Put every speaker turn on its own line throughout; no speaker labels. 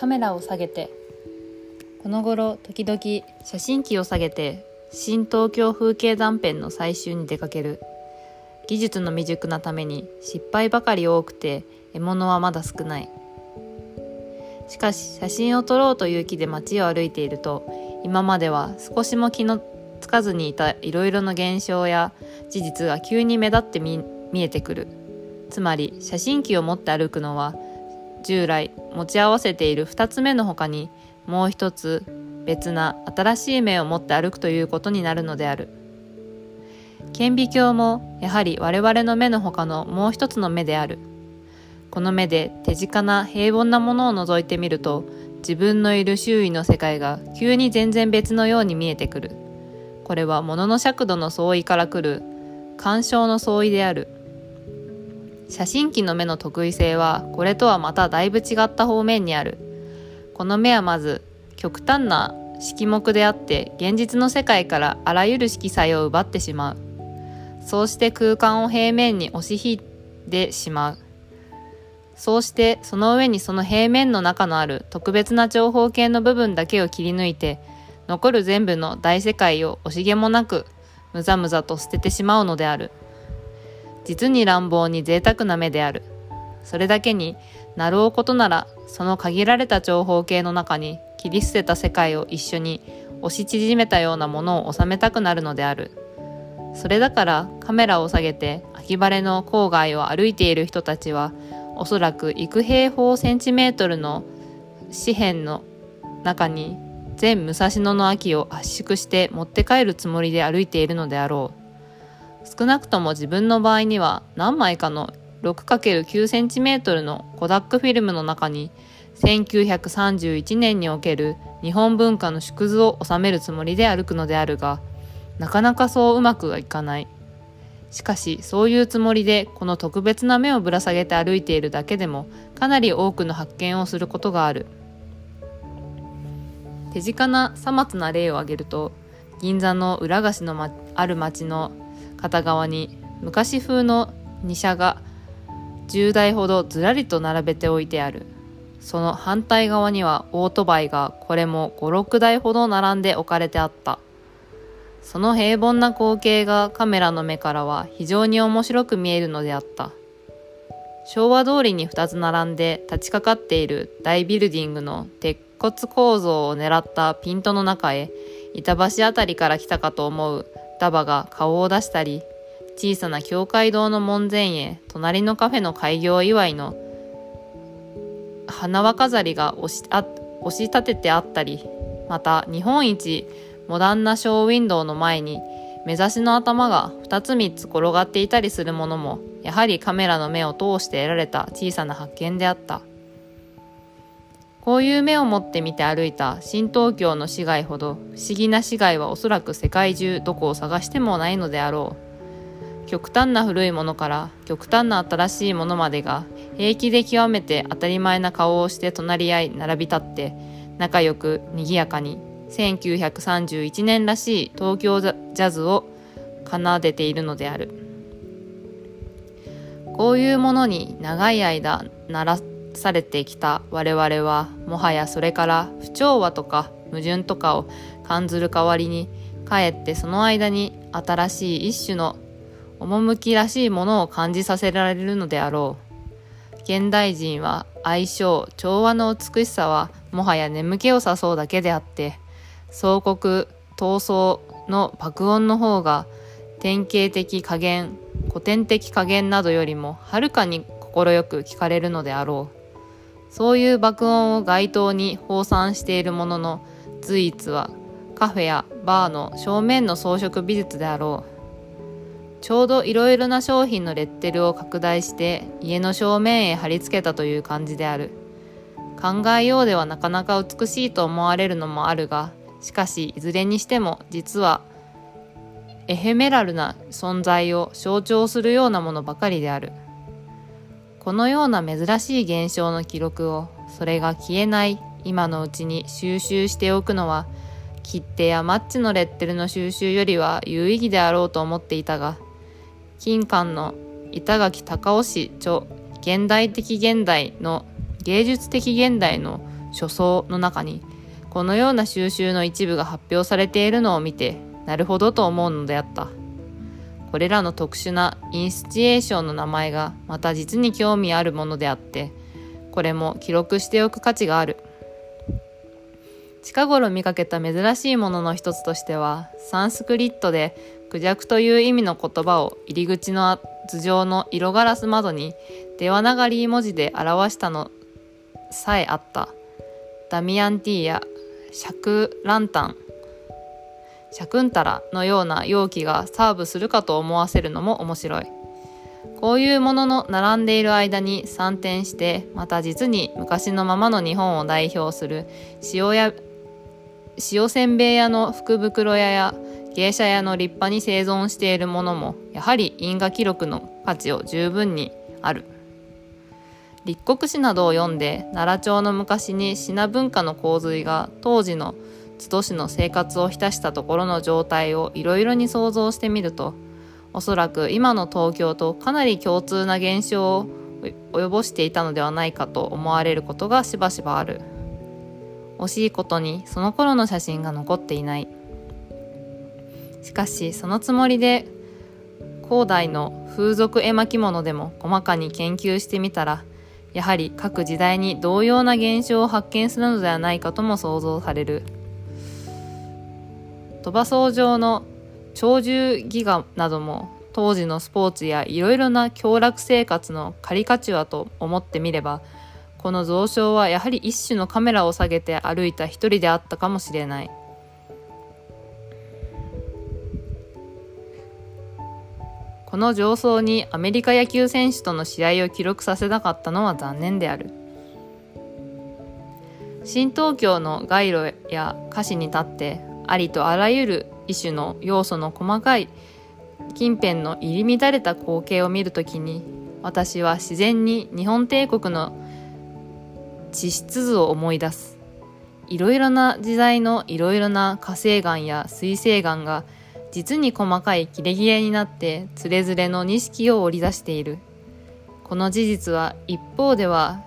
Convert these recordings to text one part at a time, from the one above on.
カメラを下げてこの頃時々写真機を下げて新東京風景断片の採集に出かける。技術の未熟なために失敗ばかり多くて獲物はまだ少ない。しかし写真を撮ろうという気で街を歩いていると今までは少しも気のつかずにいたいろいろな現象や事実が急に目立って見えてくる。つまり写真機を持って歩くのは従来持ち合わせている2つ目の他にもう一つ別な新しい目を持って歩くということになるのである。顕微鏡もやはり我々の目の他のもう一つの目である。この目で手近な平凡なものを覗いてみると自分のいる周囲の世界が急に全然別のように見えてくる。これは物の尺度の相違から来る干渉の相違である。写真機の目の特異性はこれとはまただいぶ違った方面にある。この目はまず極端な色目であって現実の世界からあらゆる色彩を奪ってしまう。そうして空間を平面に押し引いてしまう。そうしてその上にその平面の中のある特別な長方形の部分だけを切り抜いて残る全部の大世界を惜しげもなくむざむざと捨ててしまうのである。実に乱暴に贅沢な目である。それだけになろうことならその限られた長方形の中に切り捨てた世界を一緒に押し縮めたようなものを収めたくなるのである。それだからカメラを下げて秋晴れの郊外を歩いている人たちはおそらく幾平方センチメートルの紙片の中に全武蔵野の秋を圧縮して持って帰るつもりで歩いているのであろう。少なくとも自分の場合には何枚かの 6×9 センチメートルのコダックフィルムの中に1931年における日本文化の縮図を収めるつもりで歩くのであるがなかなかそううまくはいかない。しかしそういうつもりでこの特別な目をぶら下げて歩いているだけでもかなり多くの発見をすることがある。手近なさまつな例を挙げると銀座の裏菓子の、ま、ある町の片側に昔風の荷車が10台ほどずらりと並べておいてある。その反対側にはオートバイがこれも56台ほど並んで置かれてあった。その平凡な光景がカメラの目からは非常に面白く見えるのであった。昭和通りに2つ並んで立ちかかっている大ビルディングの鉄骨構造を狙ったピントの中へ板橋あたりから来たかと思う。ダバが顔を出したり小さな教会堂の門前へ隣のカフェの開業祝いの花輪飾りが押しあ押し立ててあったりまた日本一モダンなショーウィンドウの前に目指しの頭が2つ3つ転がっていたりするものもやはりカメラの目を通して得られた小さな発見であった。こういう目を持って見て歩いた新東京の市街ほど不思議な市街はおそらく世界中どこを探してもないのであろう。極端な古いものから極端な新しいものまでが平気で極めて当たり前な顔をして隣り合い並び立って仲良く賑やかに1931年らしい東京ジャズを奏でているのである。こういうものに長い間鳴らされてきた我々はもはやそれから不調和とか矛盾とかを感ずる代わりにかえってその間に新しい一種の趣らしいものを感じさせられるのであろう現代人は相性調和の美しさはもはや眠気を誘うだけであって総国闘争の爆音の方が典型的加減古典的加減などよりもはるかに快く聞かれるのであろう。そういう爆音を街頭に放散しているものの随一はカフェやバーの正面の装飾美術であろう。ちょうどいろいろな商品のレッテルを拡大して家の正面へ貼り付けたという感じである。考えようではなかなか美しいと思われるのもあるがしかしいずれにしても実はエヘメラルな存在を象徴するようなものばかりである。このような珍しい現象の記録をそれが消えない今のうちに収集しておくのは切手やマッチのレッテルの収集よりは有意義であろうと思っていたが金館の板垣隆夫氏著現代的現代の芸術的現代の書相の中にこのような収集の一部が発表されているのを見てなるほどと思うのであった。これらの特殊なインスチエーションの名前がまた実に興味あるものであってこれも記録しておく価値がある。近頃見かけた珍しいものの一つとしてはサンスクリットでクジャクという意味の言葉を入り口の頭上の色ガラス窓にデワナガリー文字で表したのさえあった。ダミアンティーやシャクランタンシャクンタラのような容器がサーブするかと思わせるのも面白い。こういうものの並んでいる間に散転してまた実に昔のままの日本を代表する塩や塩せんべい屋の福袋屋や芸者屋の立派に生存しているものもやはり因果記録の価値を十分にある。立国史などを読んで奈良町の昔に品文化の洪水が当時の津戸市の生活を浸したところの状態をいろいろに想像してみるとおそらく今の東京とかなり共通な現象を及ぼしていたのではないかと思われることがしばしばある。惜しいことにその頃の写真が残っていない。しかしそのつもりで古代の風俗絵巻物でも細かに研究してみたらやはり各時代に同様な現象を発見するのではないかとも想像される。鳥羽草上の鳥獣戯画なども当時のスポーツやいろいろな享楽生活のカリカチュアと思ってみればこの蔵書はやはり一種のカメラを下げて歩いた一人であったかもしれない。この上層にアメリカ野球選手との試合を記録させなかったのは残念である。新東京の街路や歌詞に立ってありとあらゆる一種の要素の細かい近辺の入り乱れた光景を見るときに私は自然に日本帝国の地質図を思い出す。いろいろな時代のいろいろな火星岩や水星岩が実に細かい切れ切れになってつれづれの錦を織り出している。この事実は一方では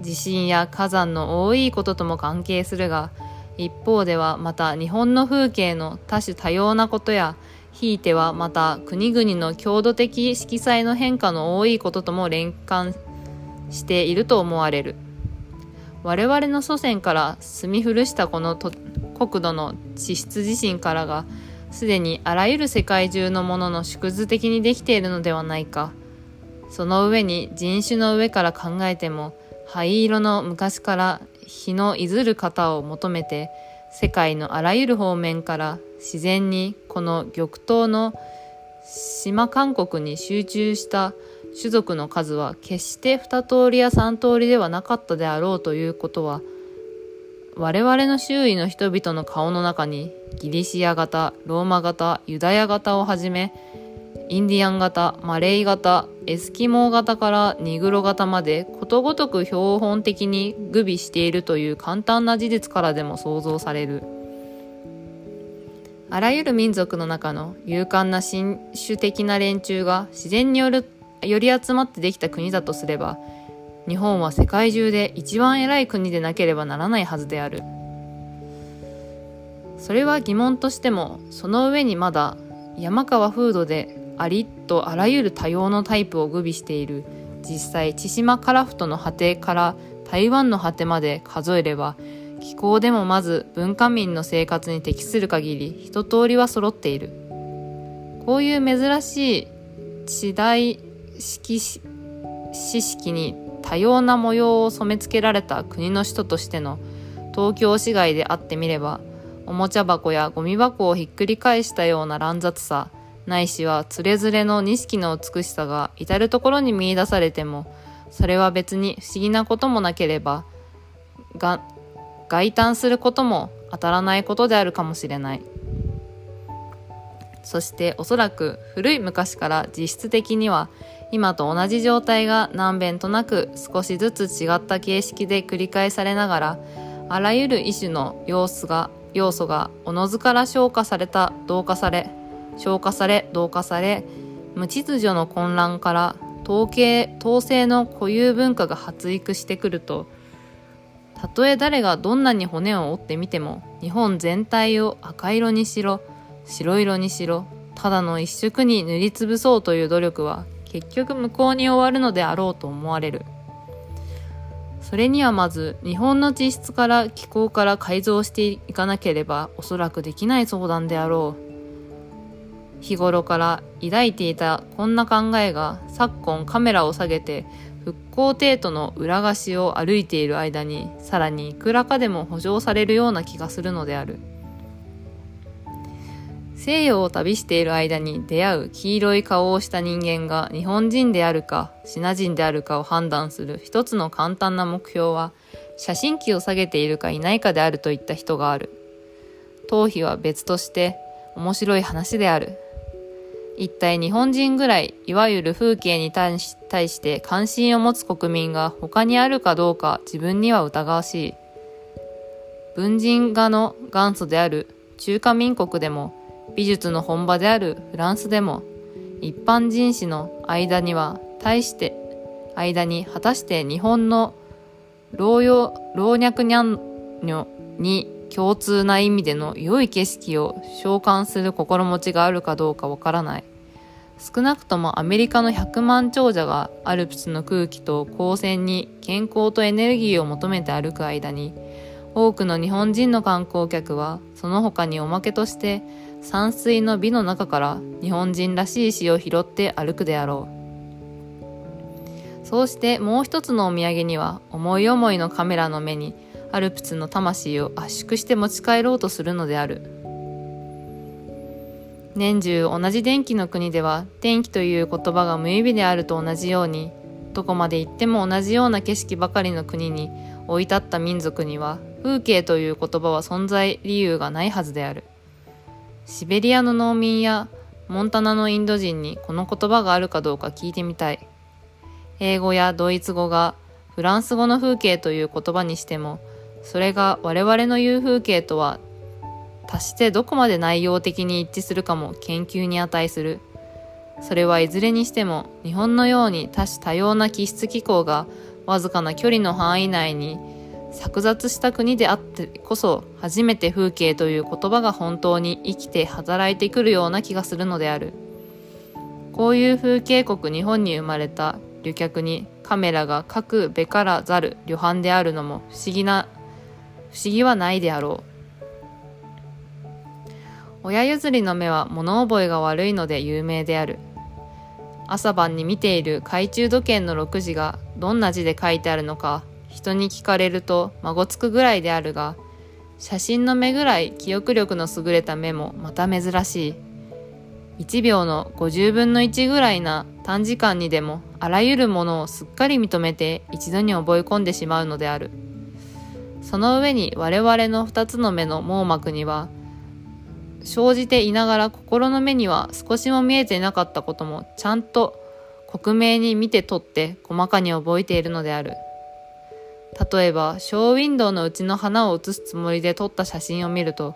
地震や火山の多いこととも関係するが一方ではまた日本の風景の多種多様なことやひいてはまた国々の郷土的色彩の変化の多いこととも連関していると思われる。我々の祖先から住み古したこの国土の地質地震からがすでにあらゆる世界中のものの縮図的にできているのではないか。その上に人種の上から考えても灰色の昔から日のいずる方を求めて世界のあらゆる方面から自然にこの玉島の島韓国に集中した種族の数は決して2通りや3通りではなかったであろうということは我々の周囲の人々の顔の中にギリシア型、ローマ型、ユダヤ型をはじめインディアン型、マレイ型、エスキモー型からニグロ型までことごとく標本的に具備しているという簡単な事実からでも想像される。あらゆる民族の中の勇敢な新種的な連中が自然によるより集まってできた国だとすれば日本は世界中で一番偉い国でなければならないはずであるそれは疑問としてもその上にまだ山川風土でありとあらゆる多様のタイプを具備している。実際千島カラフトの果てから台湾の果てまで数えれば気候でもまず文化民の生活に適する限り一通りは揃っている。こういう珍しい地代式四式に多様な模様を染め付けられた国の首都としての東京市街であってみればおもちゃ箱やゴミ箱をひっくり返したような乱雑さないしはつれづれの錦の美しさが至る所に見出されてもそれは別に不思議なこともなければが外嘆することも当たらないことであるかもしれない。そしておそらく古い昔から実質的には今と同じ状態が何遍となく少しずつ違った形式で繰り返されながらあらゆる異種の様子が要素がおのずから消化された同化され消化され同化され無秩序の混乱から統計統制の固有文化が発育してくるとたとえ誰がどんなに骨を折ってみても日本全体を赤色にしろ白色にしろただの一色に塗りつぶそうという努力は結局無効に終わるのであろうと思われる。それにはまず日本の地質から気候から改造していかなければおそらくできない相談であろう。日頃から抱いていたこんな考えが昨今カメラを下げて復興テートの裏菓子を歩いている間にさらにいくらかでも補助されるような気がするのである。西洋を旅している間に出会う黄色い顔をした人間が日本人であるかシナ人であるかを判断する一つの簡単な目標は写真機を下げているかいないかであるといった人がある。頭皮は別として面白い話である。一体日本人ぐらいいわゆる風景に対して関心を持つ国民が他にあるかどうか自分には疑わしい。文人画の元祖である中華民国でも美術の本場であるフランスでも一般人士の間には対して間に果たして日本の老老若にゃんにょに共通な意味での良い景色を召喚する心持ちがあるかどうかわからない。少なくともアメリカの100万長者がアルプスの空気と光線に健康とエネルギーを求めて歩く間に多くの日本人の観光客はその他におまけとして山水の美の中から日本人らしい詩を拾って歩くであろう。そうしてもう一つのお土産には思い思いのカメラの目にアルプスの魂を圧縮して持ち帰ろうとするのである年中同じ電気の国では天気という言葉が無意味であると同じようにどこまで行っても同じような景色ばかりの国に置い立った民族には風景という言葉は存在理由がないはずであるシベリアの農民やモンタナのインド人にこの言葉があるかどうか聞いてみたい。英語やドイツ語がフランス語の風景という言葉にしても、それが我々の言う風景とは足してどこまで内容的に一致するかも研究に値する。それはいずれにしても日本のように多種多様な気質機構がわずかな距離の範囲内に錯雑した国であってこそ初めて風景という言葉が本当に生きて働いてくるような気がするのであるこういう風景国日本に生まれた旅客にカメラが各べからざる旅伴であるのも不思議な不思議はないであろう。親譲りの目は物覚えが悪いので有名である。朝晩に見ている懐中時計の6時がどんな字で書いてあるのか人に聞かれると孫つくぐらいであるが写真の目ぐらい記憶力の優れた目もまた珍しい。1秒の50分の1ぐらいな短時間にでもあらゆるものをすっかり認めて一度に覚え込んでしまうのである。その上に我々の2つの目の網膜には生じていながら心の目には少しも見えていなかったこともちゃんと克明に見て取って細かに覚えているのである。例えばショーウィンドウのうちの花を写すつもりで撮った写真を見ると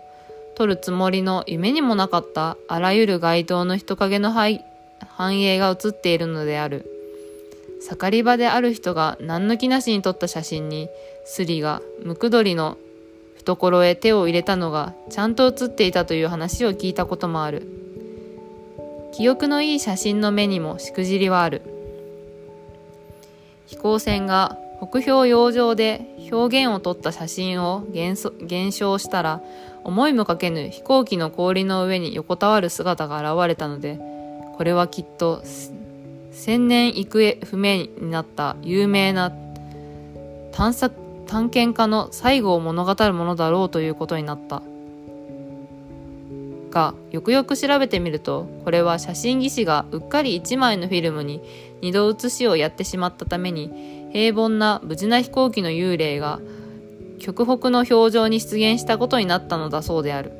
撮るつもりの夢にもなかったあらゆる街灯の人影の反映が写っているのである盛り場である人が何の気なしに撮った写真にスリがムクドリの懐へ手を入れたのがちゃんと写っていたという話を聞いたこともある。記憶のいい写真の目にもしくじりはある。飛行船が北氷洋上で表現を撮った写真を減少したら思いもかけぬ飛行機の氷の上に横たわる姿が現れたのでこれはきっと千年行方不明になった有名な探索探検家の最後を物語るものだろうということになったがよくよく調べてみるとこれは写真技師がうっかり1枚のフィルムに2度写しをやってしまったために平凡な無事な飛行機の幽霊が極北の表情に出現したことになったのだそうである。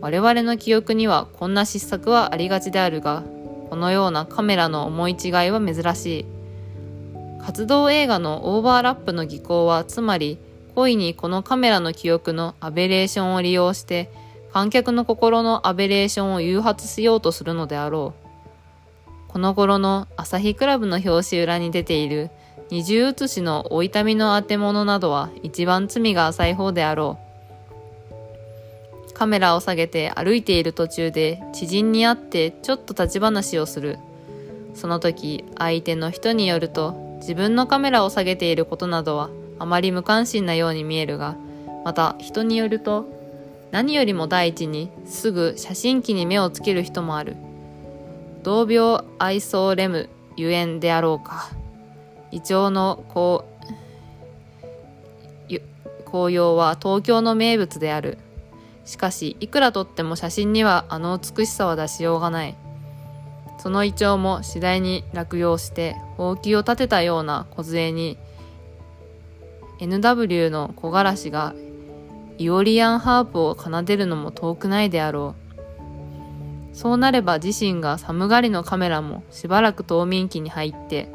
我々の記憶にはこんな失策はありがちであるが、このようなカメラの思い違いは珍しい。活動映画のオーバーラップの技巧はつまり故意にこのカメラの記憶のアベレーションを利用して観客の心のアベレーションを誘発しようとするのであろう。この頃の朝日クラブの表紙裏に出ている二重写しのお痛みの当て物などは一番罪が浅い方であろう。カメラを下げて歩いている途中で知人に会ってちょっと立ち話をする。その時相手の人によると自分のカメラを下げていることなどはあまり無関心なように見えるが、また人によると何よりも第一にすぐ写真機に目をつける人もある。同病愛想レムゆえんであろうか。イチョウの紅葉は東京の名物である。しかし、いくら撮っても写真にはあの美しさは出しようがない。そのイチョウも次第に落葉して、ほうきを立てたような梢に NW の木枯らしがイオリアンハープを奏でるのも遠くないであろう。そうなれば自身が寒がりのカメラもしばらく冬眠期に入って、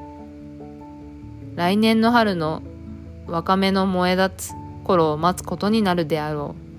来年の春の若めの燃え立つ頃を待つことになるであろう。